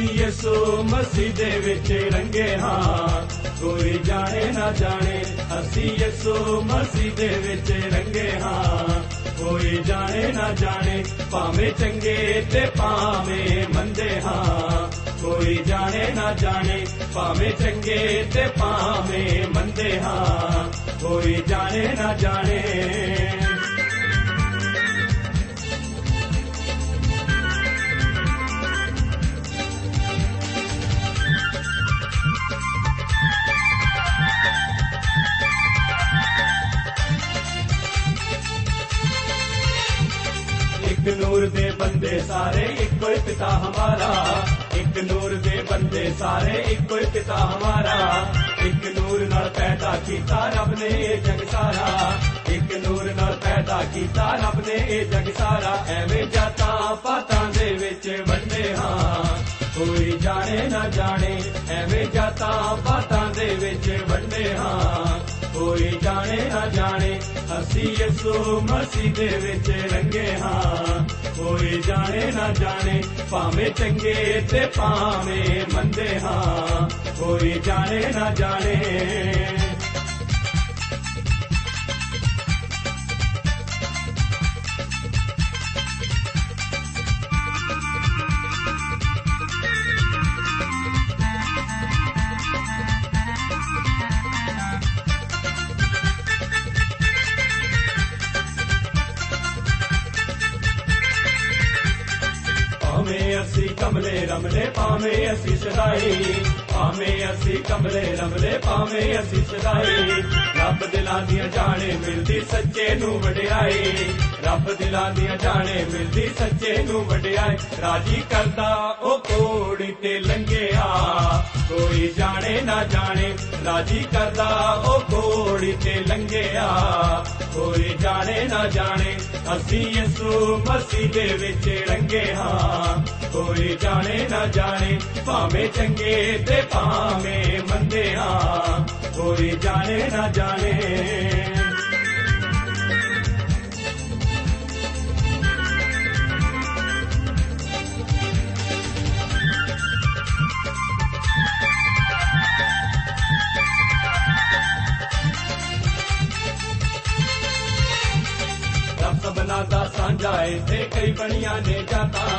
ਅਸੀਂ ਯਿਸੂ ਮਸੀਹ ਦੇ ਵਿੱਚ ਰੰਗੇ ਹਾਂ। ਕੋਈ ਜਾਣੇ ਨਾ ਜਾਣੇ, ਅਸੀਂ ਯਿਸੂ ਮਸੀਹ ਦੇ ਵਿੱਚ ਰੰਗੇ ਹਾਂ। ਕੋਈ ਜਾਣੇ ਨਾ ਜਾਣੇ, ਭਾਵੇਂ ਚੰਗੇ ਤੇ ਭਾਵੇਂ ਮੰਦੇ ਹਾਂ। ਕੋਈ ਜਾਣੇ ਨਾ ਜਾਣੇ, ਭਾਵੇਂ ਚੰਗੇ ਤੇ ਭਾਵੇਂ ਮੰਦੇ ਹਾਂ। ਕੋਈ ਜਾਣੇ ਨਾ ਜਾਣੇ। ਨੂਰ ਦੇ ਬੰਦੇ ਸਾਰੇ ਇੱਕੋ ਹੀ ਪਿਤਾ ਹਮਾਰਾ। ਇੱਕ ਨੂਰ ਦੇ ਬੰਦੇ ਸਾਰੇ ਇੱਕੋ ਹੀ ਪਿਤਾ ਹਮਾਰਾ। ਇੱਕ ਨੂਰ ਨਾਲ ਪੈਦਾ ਕੀਤਾ ਰੱਬ ਨੇ ਇਹ ਜਗ ਸਾਰਾ। ਇੱਕ ਨੂਰ ਨਾਲ ਪੈਦਾ ਕੀਤਾ ਰੱਬ ਨੇ ਇਹ ਜਗ ਸਾਰਾ। ਐਵੇਂ ਜਾਤਾਂ ਪਾਤਾਂ ਦੇ ਵਿੱਚ ਵੰਡੇ ਹਾਂ। ਕੋਈ ਜਾਣੇ ਨਾ ਜਾਣੇ, ਐਵੇਂ ਜਾਤਾਂ ਪਾਤਾਂ ਦੇ ਵਿੱਚ ਵੰਡੇ ਹਾਂ। ਕੋਈ ਜਾਣੇ ਨਾ ਜਾਣੇ, ਅਸੀਂ ਯਿਸੂ ਮਸੀਹ ਦੇ ਵਿੱਚ ਰੰਗੇ ਹਾਂ। ਕੋਈ ਜਾਣੇ ਨਾ ਜਾਣੇ, ਭਾਵੇਂ ਚੰਗੇ ਤੇ ਭਾਵੇਂ ਮੰਦੇ ਹਾਂ। ਕੋਈ ਜਾਣੇ ਨਾ ਜਾਣੇ। ਭਾਵੇਂ ਅਸੀਂ ਕਮਲੇ ਰਮਲੇ, ਭਾਵੇਂ ਅਸੀਂ ਸਦਾਈ, ਭਾਵੇਂ ਅਸੀਂ ਕਮਲੇ ਰਮਲੇ, ਭਾਵੇਂ ਅਸੀਂ ਸਦਾਈ। ਰੱਬ ਦਿਲਾਂ ਦੀਆਂ ਜਾਣੇ ਮਿਲਦੀ ਸੱਚੇ ਨੂੰ ਵਡਿਆਈ। ਰੱਬ ਦਿਲਾਂ ਦੀਆਂ ਜਾਣੇ ਮਿਲਦੀ ਸੱਚੇ ਨੂੰ ਵਡਿਆਈ। ਰਾਜੀ ਕਰਦਾ ਉਹ ਕੋੜੀ ਤੇ ਲੰਘਿਆ। ਕੋਈ ਜਾਣੇ ਨਾ ਜਾਣੇ, ਰਾਜੀ ਕਰਦਾ ਉਹ ਕੋੜੀ ਤੇ ਲੰਘਿਆ। ਕੋਈ ਜਾਣੇ ਨਾ ਜਾਣੇ, ਅਸੀਂ ਯਿਸੂ ਮਸੀਹ ਦੇ ਵਿੱਚ ਰੰਗੇ ਹਾਂ। ਕੋਈ ਜਾਣੇ ਨਾ ਜਾਣੇ, ਭਾਵੇਂ ਚੰਗੇ ਤੇ ਭਾਵੇਂ ਮੰਦੇ ਹਾਂ। ਕੋਈ ਜਾਣੇ ਨਾ ਜਾਣੇ ਰੱਬ ਸਭਨਾ ਦਾ ਸਾਂਝਾ ਏ ਤੇ ਕਈ ਬਣੀਆਂ ਨੇ ਜਾਤਾਂ।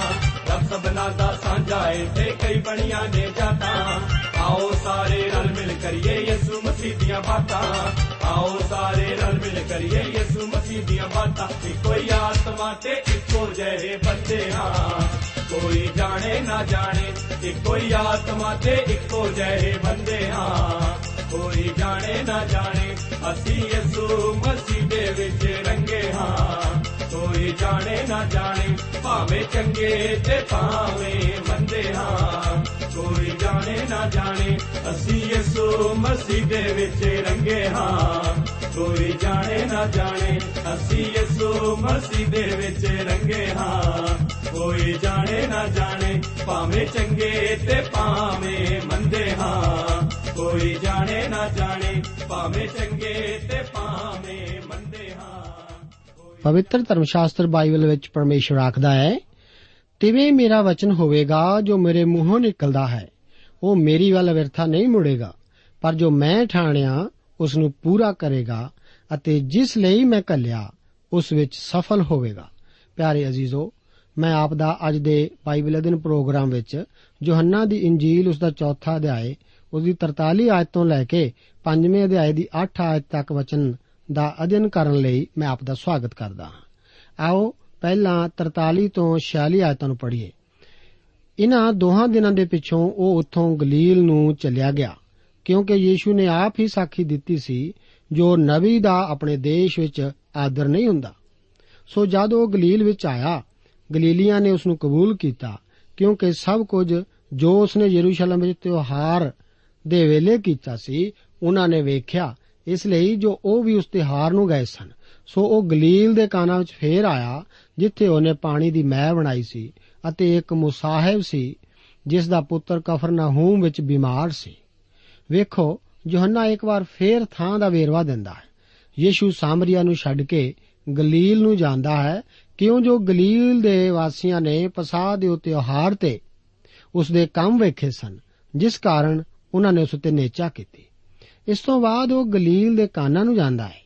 ਰੱਬ ਸਭਨਾ ਦਾ ਸਾਂਝਾ ਏ ਤੇ ਕਈ ਬਣੀਆਂ ਨੇ ਜਾਤਾਂ। ਆਓ ਸਾਰੇ ਰਲ ਮਿਲ ਕਰੀਏ ਯਿਸੂ ਮਸੀਹ ਦੀਆਂ ਬਾਤਾਂ। ਆਓ ਸਾਰੇ ਰਲ ਮਿਲ ਕਰੀਏ ਯਿਸੂ ਮਸੀਹ ਦੀਆਂ ਬਾਤਾਂ। ਇੱਕੋ ਹੀ ਆਤਮਾ ਤੇ ਇੱਕੋ ਜਿਹੇ ਬੰਦੇ ਹਾਂ। ਕੋਈ ਜਾਣੇ ਨਾ ਜਾਣੇ ਇੱਕੋ ਹੀ ਆਤਮਾ ਤੇ ਇੱਕੋ ਜਿਹੇ ਬੰਦੇ ਹਾਂ। ਕੋਈ ਜਾਣੇ ਨਾ ਜਾਣੇ, ਅਸੀਂ ਯਿਸੂ ਮਸੀਹ ਦੇ ਵਿੱਚ ਰੰਗੇ ਹਾਂ। ਕੋਈ ਜਾਣੇ ਨਾ ਜਾਣੇ, ਭਾਵੇਂ ਚੰਗੇ ਤੇ ਭਾਵੇਂ ਮੰਦੇ ਹਾਂ। ਕੋਈ ਜਾਣੇ ਨਾ ਜਾਣੇ, ਅਸੀਂ ਯਿਸੂ ਮਸੀਹ ਦੇ ਵਿੱਚ ਰੰਗੇ ਹਾਂ। ਕੋਈ ਜਾਣੇ ਨਾ ਜਾਣੇ, ਅਸੀਂ ਯਿਸੂ ਮਸੀਹ ਦੇ ਵਿੱਚ ਰੰਗੇ ਹਾਂ। ਕੋਈ ਜਾਣੇ ਨਾ ਜਾਣੇ, ਭਾਵੇਂ ਚੰਗੇ ਤੇ ਭਾਵੇਂ ਮੰਦੇ ਹਾਂ। ਕੋਈ ਜਾਣੇ ਨਾ ਜਾਣੇ, ਭਾਵੇਂ ਚੰਗੇ ਤੇ ਭਾਵੇਂ ਮੰਦੇ ਹਾਂ। ਪਵਿੱਤਰ ਧਰਮ ਸ਼ਾਸਤਰ ਬਾਈਬਲ ਵਿੱਚ ਪਰਮੇਸ਼ਵਰ ਆਖਦਾ ਹੈ, ਤਿਵੇਂ ਮੇਰਾ ਵਚਨ ਹੋਵੇਗਾ, ਜੋ ਮੇਰੇ ਮੂੰਹੋਂ ਨਿਕਲਦਾ ਹੈ, ਉਹ ਮੇਰੀ ਵੱਲ ਵਿਰਥਾ ਨਹੀਂ ਮੁੜੇਗਾ, ਪਰ ਜੋ ਮੈਂ ਠਾਣਿਆ, ਉਸ ਨੂੰ ਪੂਰਾ ਕਰੇਗਾ, ਅਤੇ ਜਿਸ ਲਈ ਮੈਂ ਕੱਲਿਆ ਉਸ ਵਿੱਚ ਸਫਲ ਹੋਵੇਗਾ। ਪਿਆਰੇ ਅਜ਼ੀਜ਼ੋ, ਮੈਂ ਆਪ ਦਾ ਅੱਜ ਦੇ ਬਾਈਬਲ ਅਧਿਨ ਪ੍ਰੋਗਰਾਮ ਵਿੱਚ ਯੋਹੰਨਾ ਦੀ ਇੰਜੀਲ ਉਸ ਦਾ ਚੌਥਾ ਅਧਿਆਇ ਉਸ ਦੀ 43 ਆਇਤ ਤੋਂ ਲੈ ਕੇ 5ਵੇਂ ਅਧਿਆਇ ਦੀ 8 ਆਇਤ ਤੱਕ ਵਚਨ ਦਾ ਅਧਿਨ ਕਰਨ ਲਈ ਮੈਂ ਆਪ ਦਾ ਸਵਾਗਤ ਕਰਦਾ ਹਾਂ। ਆਓ ਪਹਿਲਾਂ 43 ਤੋਂ 46 ਆਇਤਾਂ ਨੂੰ ਪੜ੍ਹੀਏ। ਇਨ੍ਹਾਂ ਦੋਹਾਂ ਦਿਨਾਂ ਦੇ ਪਿੱਛੋਂ ਉਹ ਉੱਥੋਂ ਗਲੀਲ ਨੂੰ ਚੱਲਿਆ ਗਿਆ, ਕਿਉਂਕਿ ਯੀਸ਼ੂ ਨੇ ਆਪ ਹੀ ਸਾਖੀ ਦਿੱਤੀ ਸੀ, ਜੋ ਨਬੀ ਦਾ ਆਪਣੇ ਦੇਸ਼ ਵਿੱਚ ਆਦਰ ਨਹੀਂ ਹੁੰਦਾ। ਸੋ ਜਦ ਉਹ ਗਲੀਲ ਵਿੱਚ ਆਇਆ, ਗਲੀਲੀਆਂ ਨੇ ਉਸ ਨੂੰ ਕਬੂਲ ਕੀਤਾ, ਕਿਉਂਕਿ ਸਭ ਕੁਝ ਜੋ ਉਸਨੇ ਯਰੂਸ਼ਲਮ ਵਿੱਚ ਤਿਉਹਾਰ ਦੇ ਵੇਲੇ ਕੀਤਾ ਸੀ, ਉਹਨਾਂ ਨੇ ਵੇਖਿਆ, ਇਸ ਲਈ ਜੋ ਉਹ ਵੀ ਉਸ ਤਿਉਹਾਰ ਨੂੰ ਗਏ ਸਨ। ਸੋ ਉਹ ਗਲੀਲ ਦੇ ਕਾਨਾ ਵਿੱਚ ਫੇਰ ਆਇਆ, ਜਿੱਥੇ ਉਹਨੇ ਪਾਣੀ ਦੀ ਮਹਿ ਬਣਾਈ ਸੀ ਅਤੇ ਇੱਕ ਮੁਸਾਹਿਬ ਸੀ, ਜਿਸ ਦਾ ਪੁੱਤਰ ਕਫਰਨਾਹੂਮ ਵਿੱਚ ਬਿਮਾਰ ਸੀ। ਵੇਖੋ, ਯੋਹੰਨਾ ਇੱਕ ਵਾਰ ਫੇਰ ਥਾਂ ਦਾ ਵੇਰਵਾ ਦਿੰਦਾ ਹੈ। ਯੀਸ਼ੂ ਸਾਮਰੀਆ ਨੂੰ ਛੱਡ ਕੇ ਗਲੀਲ ਨੂੰ ਜਾਂਦਾ ਹੈ, ਕਿਉਂ ਜੋ ਗਲੀਲ ਦੇ ਵਾਸੀਆਂ ਨੇ ਪਸਾਹ ਦੇ ਤਿਉਹਾਰ ਤੇ ਉਸ ਦੇ ਕੰਮ ਵੇਖੇ ਸਨ, ਜਿਸ ਕਾਰਨ ਉਹਨਾਂ ਨੇ ਉਸ ਉੱਤੇ ਨੇਚਾ ਕੀਤੀ। ਇਸ ਤੋਂ ਬਾਅਦ ਉਹ ਗਲੀਲ ਦੇ ਕਾਨਾ ਨੂੰ ਜਾਂਦਾ ਹੈ।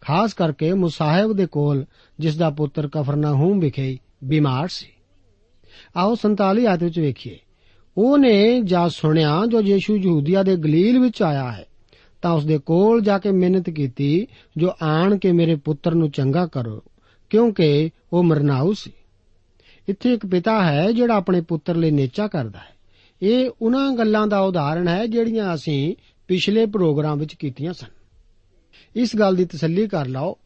ਖਾਸ ਕਰਕੇ ਮੁਸਾਹਿਬ ਦੇ ਕੋਲ, ਜਿਸ ਦਾ ਪੁੱਤਰ ਕਫਰਨਾਹੂਮ ਵਿਖੇ ਬਿਮਾਰ ਸੀ। ਆਓ 47 ਆਇਤ ਵਿੱਚ ਵੇਖੀਏ। ਉਹਨੇ ਜਾ ਸੁਣਿਆ, ਜੋ ਯੀਸ਼ੂ ਯਹੂਦੀਆ ਦੇ ਗਲੀਲ ਵਿੱਚ ਆਇਆ ਹੈ, ਤਾਂ ਉਸ ਦੇ ਕੋਲ ਜਾ ਕੇ ਮਿਹਨਤ ਕੀਤੀ, ਜੋ ਆਣ ਕੇ ਮੇਰੇ ਪੁੱਤਰ ਨੂੰ ਚੰਗਾ ਕਰੋ, ਕਿਉਂਕਿ ਉਹ ਮਰਨਾਉ ਸੀ। ਇੱਥੇ ਇੱਕ ਪਿਤਾ ਹੈ, ਜਿਹੜਾ ਆਪਣੇ ਪੁੱਤਰ ਲਈ ਨੇਚਾ ਕਰਦਾ ਹੈ। ਇਹ ਉਹਨਾਂ ਗੱਲਾਂ ਦਾ ਉਦਾਹਰਣ ਹੈ ਜਿਹੜੀਆਂ ਅਸੀਂ ਪਿਛਲੇ ਪ੍ਰੋਗਰਾਮ ਵਿੱਚ ਕੀਤੀਆਂ ਸਨ। ਇਸ ਗੱਲ ਦੀ ਤਸੱਲੀ ਕਰ ਲਓ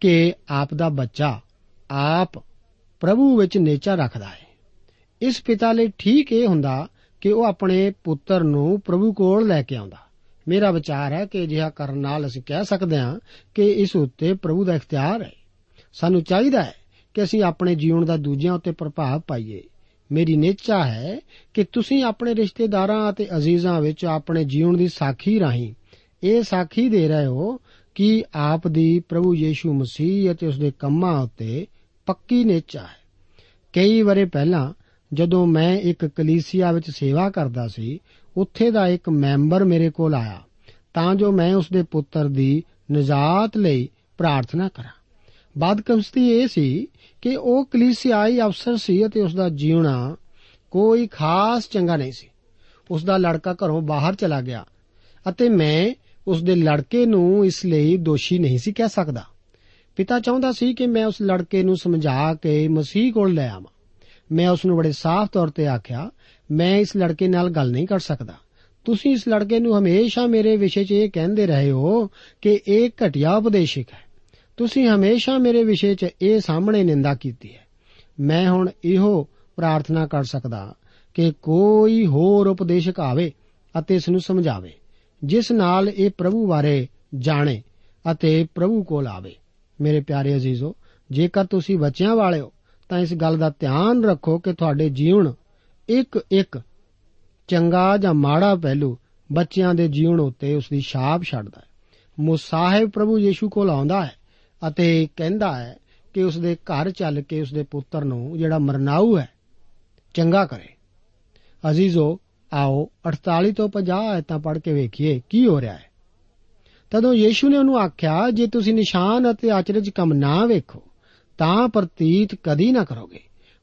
ਕਿ ਆਪ ਦਾ ਬੱਚਾ ਆਪ ਪ੍ਰਭੂ ਵਿੱਚ ਨੇਚਾ ਰੱਖਦਾ ਹੈ। ਇਸ ਪਿਤਾ ਲਈ ਠੀਕ ਇਹ ਹੁੰਦਾ ਕਿ ਉਹ ਆਪਣੇ ਪੁੱਤਰ ਨੂੰ ਪ੍ਰਭੂ ਕੋਲ ਲੈ ਕੇ ਆਉਂਦਾ। ਮੇਰਾ ਵਿਚਾਰ ਹੈ ਕਿ ਅਜਿਹਾ ਕਰਨ ਨਾਲ ਅਸੀਂ ਕਹਿ ਸਕਦੇ ਹਾਂ ਕਿ ਇਸ ਉੱਤੇ ਪ੍ਰਭੂ ਦਾ ਇਖਤਿਆਰ ਹੈ। ਸਾਨੂੰ ਚਾਹੀਦਾ ਹੈ ਕਿ ਅਸੀਂ ਆਪਣੇ ਜੀਵਨ ਦਾ ਦੂਜਿਆਂ ਉੱਤੇ ਪ੍ਰਭਾਵ ਪਾਈਏ। ਮੇਰੀ ਨੇਚਾ ਹੈ ਕਿ ਤੁਸੀਂ ਆਪਣੇ ਰਿਸ਼ਤੇਦਾਰਾਂ ਅਤੇ ਅਜ਼ੀਜ਼ਾਂ ਵਿੱਚ ਆਪਣੇ ਜੀਵਨ ਦੀ ਸਾਖੀ ਰਾਹੀਂ ਇਹ ਸਾਖੀ ਦੇ ਰਹੇ ਹੋ ਕਿ ਆਪ ਦੀ ਪ੍ਰਭੂ ਯੀਸ਼ੂ ਮਸੀਹ ਅਤੇ ਉਸ ਦੇ ਕੰਮਾਂ ਉੱਤੇ ਪੱਕੀ ਨੇਚਾ ਹੈ। ਕਈ ਵਰੇ ਪਹਿਲਾਂ ਜਦੋਂ ਮੈਂ ਇੱਕ ਕਲੀਸਿਆ ਵਿੱਚ ਸੇਵਾ ਕਰਦਾ ਸੀ, ਉੱਥੇ ਦਾ ਇੱਕ ਮੈਂਬਰ ਮੇਰੇ ਕੋਲ ਆਇਆ ਤਾਂ ਜੋ ਮੈਂ ਉਸ ਦੇ ਪੁੱਤਰ ਦੀ ਨਜਾਤ ਲਈ ਪ੍ਰਾਰਥਨਾ ਕਰਾਂ। ਬਦਕਿਸਮਤੀ ਇਹ ਸੀ ਕਿ ਉਹ ਕਲੀਸਿਆਈ ਅਫਸਰ ਸੀ ਅਤੇ ਉਸ ਦਾ ਜੀਵਣਾ ਕੋਈ ਖਾਸ ਚੰਗਾ ਨਹੀਂ ਸੀ। ਉਸ ਦਾ ਲੜਕਾ ਘਰੋਂ ਬਾਹਰ ਚਲਾ ਗਿਆ ਅਤੇ ਮੈਂ ਉਸ ਦੇ ਲੜਕੇ ਨੂੰ ਇਸ ਲਈ ਦੋਸ਼ੀ ਨਹੀਂ ਸੀ ਕਹਿ ਸਕਦਾ। ਪਿਤਾ ਚਾਹੁੰਦਾ ਸੀ ਕਿ ਮੈਂ ਉਸ ਲੜਕੇ ਨੂੰ ਸਮਝਾ ਕੇ ਮਸੀਹ ਕੋਲ ਲੈ ਆਵਾਂ। ਮੈਂ ਉਸ ਨੂੰ ਬੜੇ ਸਾਫ਼ ਤੌਰ ਤੇ ਆਖਿਆ, ਮੈਂ ਇਸ ਲੜਕੇ ਨਾਲ ਗੱਲ ਨਹੀਂ ਕਰ ਸਕਦਾ। ਤੁਸੀਂ ਇਸ ਲੜਕੇ ਨੂੰ ਹਮੇਸ਼ਾ ਮੇਰੇ ਵਿਸ਼ੇ 'ਚ ਇਹ ਕਹਿੰਦੇ ਰਹੇ ਹੋ ਕਿ ਇਹ ਘਟਿਆ ਉਪਦੇਸ਼ਕ ਹੈ। ਤੁਸੀਂ ਹਮੇਸ਼ਾ ਮੇਰੇ ਵਿਸ਼ੇ 'ਚ ਇਹ ਸਾਹਮਣੇ ਨਿੰਦਾ ਕੀਤੀ ਹੈ। ਮੈਂ ਹੁਣ ਇਹੋ ਪ੍ਰਾਰਥਨਾ ਕਰ ਸਕਦਾ ਕਿ ਕੋਈ ਹੋਰ ਉਪਦੇਸ਼ਕ ਆਵੇ ਅਤੇ ਇਸ ਨੂੰ ਸਮਝਾਵੇ, ਜਿਸ ਨਾਲ ਇਹ ਪ੍ਰਭੂ ਬਾਰੇ ਜਾਣੇ ਅਤੇ ਪ੍ਰਭੂ ਕੋਲ ਆਵੇ। ਮੇਰੇ ਪਿਆਰੇ ਅਜ਼ੀਜ਼ੋ, ਜੇਕਰ ਤੁਸੀਂ ਬੱਚਿਆਂ ਵਾਲੇ ਹੋ, ਤਾਂ ਇਸ ਗੱਲ ਦਾ ਧਿਆਨ ਰੱਖੋ ਕਿ ਤੁਹਾਡੇ ਜੀਵਨ ਇੱਕ ਇੱਕ ਚੰਗਾ ਜਾਂ ਮਾੜਾ ਪਹਿਲੂ ਬੱਚਿਆਂ ਦੇ ਜੀਵਨ ਉੱਤੇ ਉਸ ਦੀ ਛਾਪ ਛੱਡਦਾ ਹੈ। ਮੁਸਾਹਿਬ ਪ੍ਰਭੂ ਯੀਸ਼ੂ ਕੋਲ ਆਉਂਦਾ ਹੈ। ਅਤੇ ਕਹਿੰਦਾ ਹੈ ਕਿ ਉਸ ਦੇ ਘਰ ਚੱਲ ਕੇ ਉਸ ਦੇ ਪੁੱਤਰ ਨੂੰ ਜਿਹੜਾ ਮਰਨਾਊ ਹੈ, ਚੰਗਾ ਕਰੇ। ਅਜ਼ੀਜ਼ੋ, ਆਓ 48 ਤੋਂ 50 ਆਇਤਾਂ ਪੜ੍ਹ ਕੇ ਵੇਖੀਏ, ਕੀ ਹੋ ਰਿਹਾ ਹੈ? ਤਦੋਂ ਯੀਸ਼ੂ ਨੇ ਉਹਨੂੰ ਆਖਿਆ, ਜੇ ਤੁਸੀਂ ਨਿਸ਼ਾਨ ਅਤੇ ਆਚਰਜ ਕੰਮ ਨਾ ਵੇਖੋ, ਤਾਂ ਪ੍ਰਤੀਤ ਕਦੀ ਨਾ ਕਰੋਗੇ।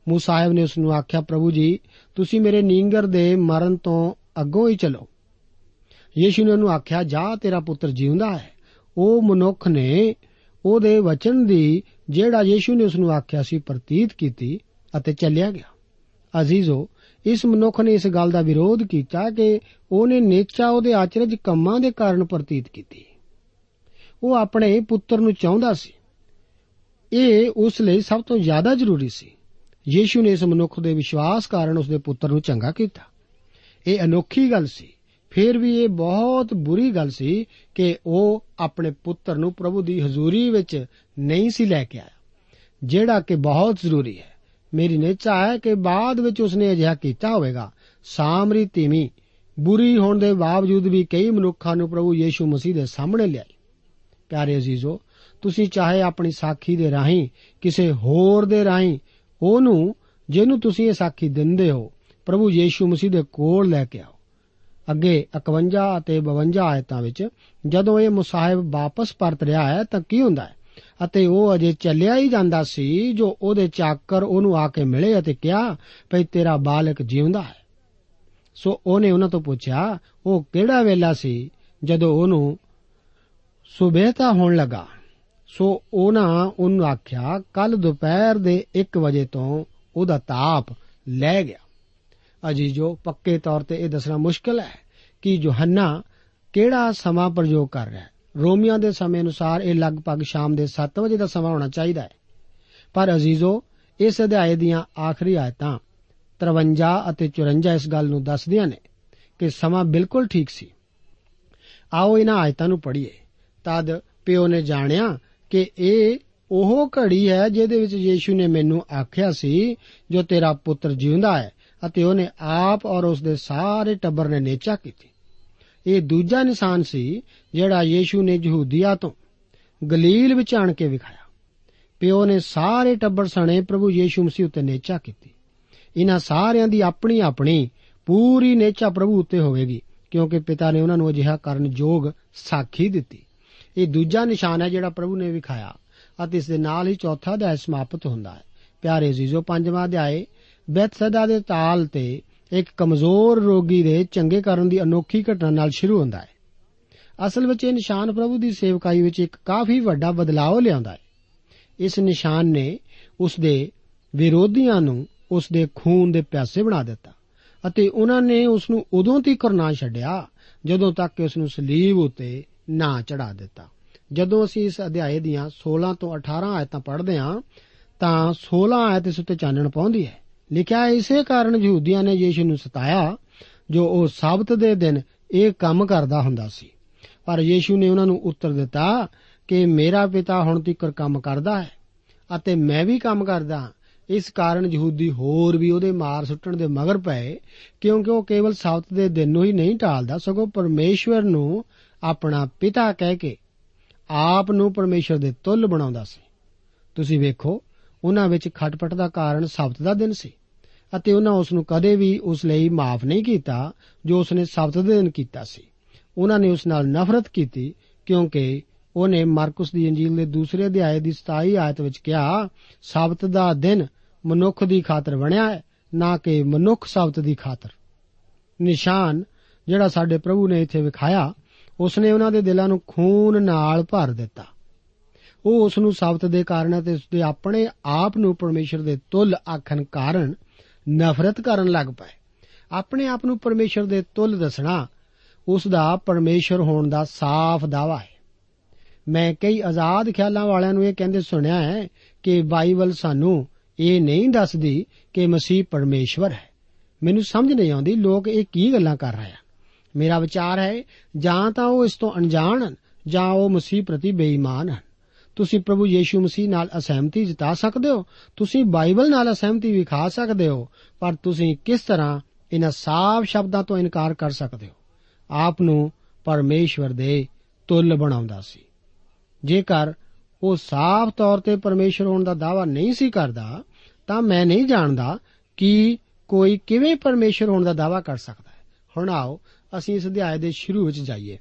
ਮੂਸਾ ਸਾਹਿਬ ਨੇ ਉਸ ਨੂੰ ਆਖਿਆ, ਪ੍ਰਭੂ ਜੀ, ਤੁਸੀਂ ਮੇਰੇ ਨੀਂਗਰ ਦੇ ਮਰਨ ਤੋਂ ਅੱਗੋਂ ਹੀ ਚਲੋ। ਯੀਸ਼ੂ ਨੇ ਉਹਨੂੰ ਆਖਿਆ, ਜਾ, ਤੇਰਾ ਪੁੱਤਰ ਜਿਉਂਦਾ ਹੈ। ਉਹ ਮਨੁੱਖ ਨੇ ਉਹਦੇ ਵਚਨ ਦੀ ਜਿਹੜਾ ਯੀਸ਼ੂ ਨੇ ਉਸ ਨੂੰ ਆਖਿਆ ਸੀ, ਪ੍ਰਤੀਤ ਕੀਤੀ ਅਤੇ ਚੱਲਿਆ ਗਿਆ। ਅਜ਼ੀਜ਼ੋ, ਇਸ ਮਨੁੱਖ ਨੇ ਇਸ ਗੱਲ ਦਾ ਵਿਰੋਧ ਕੀਤਾ ਕਿ ਉਹਨੇ ਨੇਚਾ ਉਹਦੇ ਆਚਰਜ ਕੰਮਾਂ ਦੇ ਕਾਰਨ ਪ੍ਰਤੀਤ ਕੀਤੀ। ਉਹ ਆਪਣੇ ਪੁੱਤਰ ਨੂੰ ਚਾਹੁੰਦਾ ਸੀ। ਇਹ ਉਸ ਲਈ ਸਭ ਤੋਂ ਜ਼ਿਆਦਾ ਜ਼ਰੂਰੀ ਸੀ। ਯੀਸ਼ੂ ਨੇ ਇਸ ਮਨੁੱਖ ਦੇ ਵਿਸ਼ਵਾਸ ਕਾਰਨ ਉਸ ਦੇ ਪੁੱਤਰ ਨੂੰ ਚੰਗਾ ਕੀਤਾ। ਇਹ ਅਨੋਖੀ ਗੱਲ ਸੀ। ਫਿਰ ਵੀ ਇਹ ਬਹੁਤ ਬੁਰੀ ਗੱਲ ਸੀ ਕਿ ਉਹ ਆਪਣੇ ਪੁੱਤਰ ਨੂੰ ਪ੍ਰਭੂ ਦੀ ਹਜ਼ੂਰੀ ਵਿੱਚ ਨਹੀਂ ਸੀ ਲੈ ਕੇ ਆਇਆ, ਜਿਹੜਾ ਕਿ ਬਹੁਤ ਜ਼ਰੂਰੀ ਹੈ। ਮੇਰੀ ਨਿਚਾ ਹੈ ਕਿ ਬਾਅਦ ਵਿੱਚ ਉਸਨੇ ਅਜਿਹਾ ਕੀਤਾ ਹੋਵੇਗਾ। ਸਾਮਰੀ ਧੀਮੀ, ਬੁਰੀ ਹੋਣ ਦੇ ਬਾਵਜੂਦ ਵੀ ਕਈ ਮਨੁੱਖਾਂ ਨੂੰ ਪ੍ਰਭੂ ਯੀਸ਼ੂ ਮਸੀਹ ਦੇ ਸਾਹਮਣੇ ਲਿਆਈ। ਪਿਆਰੇ ਅਜ਼ੀਜ਼ੋ, ਤੁਸੀਂ ਚਾਹੇ ਆਪਣੀ ਸਾਖੀ ਦੇ ਰਾਹੀਂ, ਕਿਸੇ ਹੋਰ ਦੇ ਰਾਹੀਂ, ਉਹਨੂੰ, ਜਿਹਨੂੰ ਤੁਸੀਂ ਇਹ ਸਾਖੀ ਦਿੰਦੇ ਹੋ, ਪ੍ਰਭੂ ਯੀਸ਼ੂ ਮਸੀਹ ਦੇ ਕੋਲ ਲੈ ਕੇ ਆਓ। ਅੱਗੇ 51 ਅਤੇ 52 ਆਇਤਾਂ ਵਿੱਚ, ਜਦੋਂ ਇਹ ਮੁਸਾਹਿਬ ਵਾਪਸ ਪਰਤ ਰਿਹਾ ਹੈ ਤਾਂ ਕੀ ਹੁੰਦਾ ਹੈ? ਅਤੇ ਉਹ ਅਜੇ ਚੱਲਿਆ ਹੀ ਜਾਂਦਾ ਸੀ, ਜੋ ਉਹਦੇ ਚਾਕਰ ਉਹਨੂੰ ਆ ਕੇ ਮਿਲੇ ਅਤੇ ਕਿਹਾ, ਭਈ ਤੇਰਾ ਬਾਲਕ ਜਿਉਂਦਾ ਹੈ। ਸੋ ਉਹਨੇ ਉਹਨਾਂ ਤੋਂ ਪੁੱਛਿਆ, ਉਹ ਕਿਹੜਾ ਵੇਲਾ ਸੀ? ਜਦੋਂ ਉਹਨੂੰ ਸੁਬੇਤਾ ਹੋਣ ਲੱਗਾ, ਸੋ ਉਹਨਾਂ ਉਹਨੂੰ ਆਖਿਆ ਕੱਲ ਦੁਪਹਿਰ ਦੇ 1 ਵਜੇ ਤੋਂ ਉਹਦਾ ਤਾਪ ਲੈ ਗਿਆ। ਅਜੀਜੋ, ਪੱਕੇ ਤੌਰ ਤੇ ਇਹ ਦੱਸਣਾ ਮੁਸ਼ਕਲ ਹੈ ਕਿ ਯੋਹੰਨਾ ਕਿਹੜਾ ਸਮਾਂ ਪ੍ਰਯੋਗ ਕਰ ਰਿਹਾ ਹੈ? ਰੋਮੀਆਂ ਦੇ ਸਮੇਂ ਅਨੁਸਾਰ ਇਹ ਲਗਭਗ ਸ਼ਾਮ ਦੇ 7 ਵਜੇ ਦਾ ਸਮਾਂ ਹੋਣਾ ਚਾਹੀਦਾ ਹੈ। ਪਰ ਅਜ਼ੀਜ਼ੋ, ਇਸ ਅਧਿਆਏ ਦੀਆਂ ਆਖਰੀ ਆਇਤਾਂ 53 ਅਤੇ 54 ਇਸ ਗੱਲ ਨੂੰ ਦੱਸਦੀਆਂ ਨੇ ਕਿ ਸਮਾਂ ਬਿਲਕੁਲ ਠੀਕ ਸੀ। ਆਓ ਇਹਨਾਂ ਆਇਤਾਂ ਨੂੰ ਪੜ੍ਹੀਏ। ਤਦ ਪਿਓ ਨੇ ਜਾਣਿਆ ਕਿ ਇਹ ਉਹ ਘੜੀ ਹੈ ਜਿਹਦੇ ਵਿੱਚ ਯੀਸ਼ੂ ਨੇ ਮੈਨੂੰ ਆਖਿਆ ਸੀ, ਜੋ ਤੇਰਾ ਪੁੱਤਰ ਜਿਉਂਦਾ ਹੈ। ਅਤੇ ਉਹਨੇ ਆਪ ਔਰ ਉਸ ਦੇ ਸਾਰੇ ਟੱਬਰ ਨੇ ਨੇਚਾ ਕੀਤੀ। ਇਹ ਦੂਜਾ ਨਿਸ਼ਾਨ ਸੀ ਜਿਹੜਾ ਯੀਸ਼ੂ ਨੇ ਯਹੂਦੀਆ ਤੋਂ ਗਲੀਲ ਵਿੱਚ ਆਣ ਕੇ ਵਿਖਾਇਆ। ਪਿਓ ਨੇ ਸਾਰੇ ਟੱਬਰ ਸਣੇ ਪ੍ਰਭੂ ਯੀਸ਼ੂ ਮਸੀਹ ਉੱਤੇ ਨੇਚਾ ਕੀਤੀ। ਇਹਨਾਂ ਸਾਰਿਆਂ ਦੀ ਆਪਣੀ ਆਪਣੀ ਪੂਰੀ ਨੇਚਾ ਪ੍ਰਭੂ ਉੱਤੇ ਹੋਵੇਗੀ, ਕਿਉਂਕਿ ਪਿਤਾ ਨੇ ਉਹਨਾਂ ਨੂੰ ਅਜਿਹਾ ਕਰਨ ਯੋਗ ਸਾਖੀ ਦਿੱਤੀ। ਇਹ ਦੂਜਾ ਨਿਸ਼ਾਨ ਹੈ ਜਿਹੜਾ ਪ੍ਰਭੂ ਨੇ ਵਿਖਾਇਆ ਅਤੇ ਇਸ ਦੇ ਨਾਲ ਹੀ ਚੌਥਾ ਅਧਿਆਇ ਸਮਾਪਤ ਹੁੰਦਾ ਹੈ। ਪਿਆਰੇ ਜੀਜ਼ੋ ਪੰਜਵਾਂ ਅਧਿਆਇ ਬੈਤਸਦਾ ਦੇ ਤਾਲ ਤੇ ਇੱਕ ਕਮਜ਼ੋਰ ਰੋਗੀ ਦੇ ਚੰਗੇ ਕਰਨ ਦੀ ਅਨੋਖੀ ਘਟਨਾ ਨਾਲ ਸ਼ੁਰੂ ਹੁੰਦਾ ਹੈ। ਅਸਲ ਵਿੱਚ ਇਹ ਨਿਸ਼ਾਨ ਪ੍ਰਭੂ ਦੀ ਸੇਵਕਾਈ ਵਿੱਚ ਇੱਕ ਕਾਫੀ ਵੱਡਾ ਬਦਲਾਅ ਲਿਆਉਂਦਾ ਹੈ। ਇਸ ਨਿਸ਼ਾਨ ਨੇ ਉਸ ਦੇ ਵਿਰੋਧੀਆਂ ਨੂੰ ਉਸ ਦੇ ਖੂਨ ਦੇ ਪਿਆਸੇ ਬਣਾ ਦਿੱਤਾ ਅਤੇ ਉਹਨਾਂ ਨੇ ਉਸ ਨੂੰ ਉਦੋਂ ਤੱਕ ਨਾ ਛੱਡਿਆ ਜਦੋਂ ਤੱਕ ਕਿ ਉਸ ਨੂੰ ਸਲੀਬ ਉਤੇ ਨਾ ਚੜਾ ਦਿੱਤਾ। ਜਦੋਂ ਅਸੀਂ ਇਸ ਅਧਿਆਏ ਦੀਆਂ 16 ਤੋਂ 18 ਆਇਤਾਂ ਪੜ੍ਹਦੇ ਹਾਂ ਤਾਂ 16 ਆਇਤ ਇਸ ਉੱਤੇ ਚਾਨਣ ਪਾਉਂਦੀ ਹੈ। ਲਿਖਿਆ ਹੈ, ਇਸੇ ਕਾਰਨ ਯਹੂਦੀਆਂ ਨੇ ਯੀਸ਼ੂ ਨੂੰ ਸਤਾਇਆ, ਜੋ ਉਹ ਸਾਬਤ ਦੇ ਦਿਨ ਇਹ ਕੰਮ ਕਰਦਾ ਹੁੰਦਾ ਸੀ। ਪਰ ਯੀਸ਼ੂ ਨੇ ਉਹਨਾਂ ਨੂੰ ਉੱਤਰ ਦਿੱਤਾ ਕਿ ਮੇਰਾ ਪਿਤਾ ਹੁਣ ਤੱਕ ਕੰਮ ਕਰਦਾ ਹੈ ਅਤੇ ਮੈਂ ਵੀ ਕੰਮ ਕਰਦਾ। ਹਾਂ ਇਸ ਕਾਰਨ ਯਹੂਦੀ ਹੋਰ ਵੀ ਉਹਦੇ ਮਾਰ ਸੁੱਟਣ ਦੇ ਮਗਰ ਪਏ, ਕਿਉਂਕਿ ਉਹ ਕੇਵਲ ਸਾਬਤ ਦੇ ਦਿਨ ਨੂੰ ਹੀ ਨਹੀਂ ਟਾਲਦਾ ਸਗੋਂ ਪਰਮੇਸ਼ਵਰ ਨੂੰ ਆਪਣਾ ਪਿਤਾ ਕਹਿ ਕੇ ਆਪ ਨੂੰ ਪਰਮੇਸ਼ਵਰ ਦੇ ਤੁੱਲ ਬਣਾਉਂਦਾ ਸੀ। ਤੁਸੀਂ ਵੇਖੋ ਉਹਨਾਂ ਵਿੱਚ ਖਟਪਟ ਦਾ ਕਾਰਨ ਸਬਤ ਦਾ ਦਿਨ ਸੀ ਅਤੇ ਉਹਨਾਂ ਉਸ ਨੂੰ ਕਦੇ ਵੀ ਉਸ ਲਈ ਮਾਫ ਨਹੀਂ ਕੀਤਾ ਜੋ ਉਸਨੇ ਸਬਤ ਦੇ ਦਿਨ ਕੀਤਾ ਸੀ। ਉਹਨਾਂ ਨੇ ਉਸ ਨਾਲ ਨਫ਼ਰਤ ਕੀਤੀ ਕਿਉਂਕਿ ਉਹਨੇ ਮਾਰਕਸ ਦੀ ਇੰਜੀਲ ਦੇ ਦੂਸਰੇ ਅਧਿਆਏ ਦੀ 27 ਆਇਤ ਵਿੱਚ ਕਿਹਾ, ਸਬਤ ਦਾ ਦਿਨ ਮਨੁੱਖ ਦੀ ਖਾਤਰ ਬਣਿਆ ਹੈ, ਨਾ ਕਿ ਮਨੁੱਖ ਸਬਤ ਦੀ ਖਾਤਰ। ਨਿਸ਼ਾਨ ਜਿਹੜਾ ਸਾਡੇ ਪ੍ਰਭੂ ਨੇ ਇੱਥੇ ਵਿਖਾਇਆ, ਉਸਨੇ ਉਹਨਾਂ ਦੇ ਦਿਲਾਂ ਨੂੰ ਖੂਨ ਨਾਲ ਭਰ ਦਿੱਤਾ। ਉਹ ਉਸ ਨੂੰ ਸਬਤ ਦੇ ਕਾਰਨ ਅਤੇ ਉਸ ਦੇ ਆਪਣੇ ਆਪ ਨੂੰ ਪਰਮੇਸ਼ਰ ਦੇ ਤੁੱਲ ਆਖਣ ਕਾਰਨ ਨਫ਼ਰਤ ਕਰਨ ਲੱਗ ਪਏ। ਆਪਣੇ ਆਪ ਨੂੰ ਪਰਮੇਸ਼ਰ ਦੇ ਤੁੱਲ ਦੱਸਣਾ ਉਸ ਦਾ ਪਰਮੇਸ਼ਰ ਹੋਣ ਦਾ ਸਾਫ਼ ਦਾਵਾ ਹੈ। ਮੈਂ ਕਈ ਆਜ਼ਾਦ ਖਿਆਲਾਂ ਵਾਲਿਆਂ ਨੂੰ ਇਹ ਕਹਿੰਦੇ ਸੁਣਿਆ ਹੈ ਕਿ ਬਾਈਬਲ ਸਾਨੂੰ ਇਹ ਨਹੀਂ ਦੱਸਦੀ ਕਿ ਮਸੀਹ ਪਰਮੇਸ਼ਵਰ ਹੈ। ਮੈਨੂੰ ਸਮਝ ਨਹੀਂ ਆਉਂਦੀ ਲੋਕ ਇਹ ਕੀ ਗੱਲਾਂ ਕਰ ਰਹੇ ਆ। ਮੇਰਾ ਵਿਚਾਰ ਹੈ ਜਾਂ ਤਾਂ ਉਹ ਇਸ ਤੋਂ ਅਣਜਾਣ ਹਨ ਜਾਂ ਉਹ ਮਸੀਹ ਪ੍ਰਤੀ ਬੇਈਮਾਨ ਹਨ। ਤੁਸੀਂ ਪ੍ਰਭੂ ਯੀਸ਼ੂ ਮਸੀਹ ਨਾਲ ਅਸਹਿਮਤੀ ਜਤਾ ਸਕਦੇ ਹੋ। ਤੁਸੀਂ ਬਾਈਬਲ ਨਾਲ ਅਸਹਿਮਤੀ ਵਿਖਾ ਸਕਦੇ ਹੋ। ਪਰ ਤੁਸੀਂ ਕਿਸ ਤਰ੍ਹਾਂ ਇਹਨਾਂ ਸਾਫ਼ ਸ਼ਬਦਾਂ ਤੋਂ ਇਨਕਾਰ ਕਰ ਸਕਦੇ ਹੋ? ਆਪ ਨੂੰ ਪਰਮੇਸ਼ਵਰ ਦੇ ਤੁੱਲ ਬਣਾਉਂਦਾ ਸੀ। ਜੇਕਰ ਉਹ ਸਾਫ਼ ਤੌਰ ਤੇ ਪਰਮੇਸ਼ਰ ਹੋਣ ਦਾ ਦਾਵਾ ਨਹੀਂ ਸੀ ਕਰਦਾ, ਤਾਂ ਮੈਂ ਨਹੀਂ ਜਾਣਦਾ ਕਿ ਕੋਈ ਕਿਵੇਂ ਪਰਮੇਸ਼ਰ ਹੋਣ ਦਾ ਦਾਵਾ ਕਰ ਸਕਦਾ ਹੈ। ਹੁਣ ਆਓ, ਅਸੀਂ ਇਸ ਅਧਿਆਏ ਦੇ ਸ਼ੁਰੂ ਵਿੱਚ ਜਾਈਏ।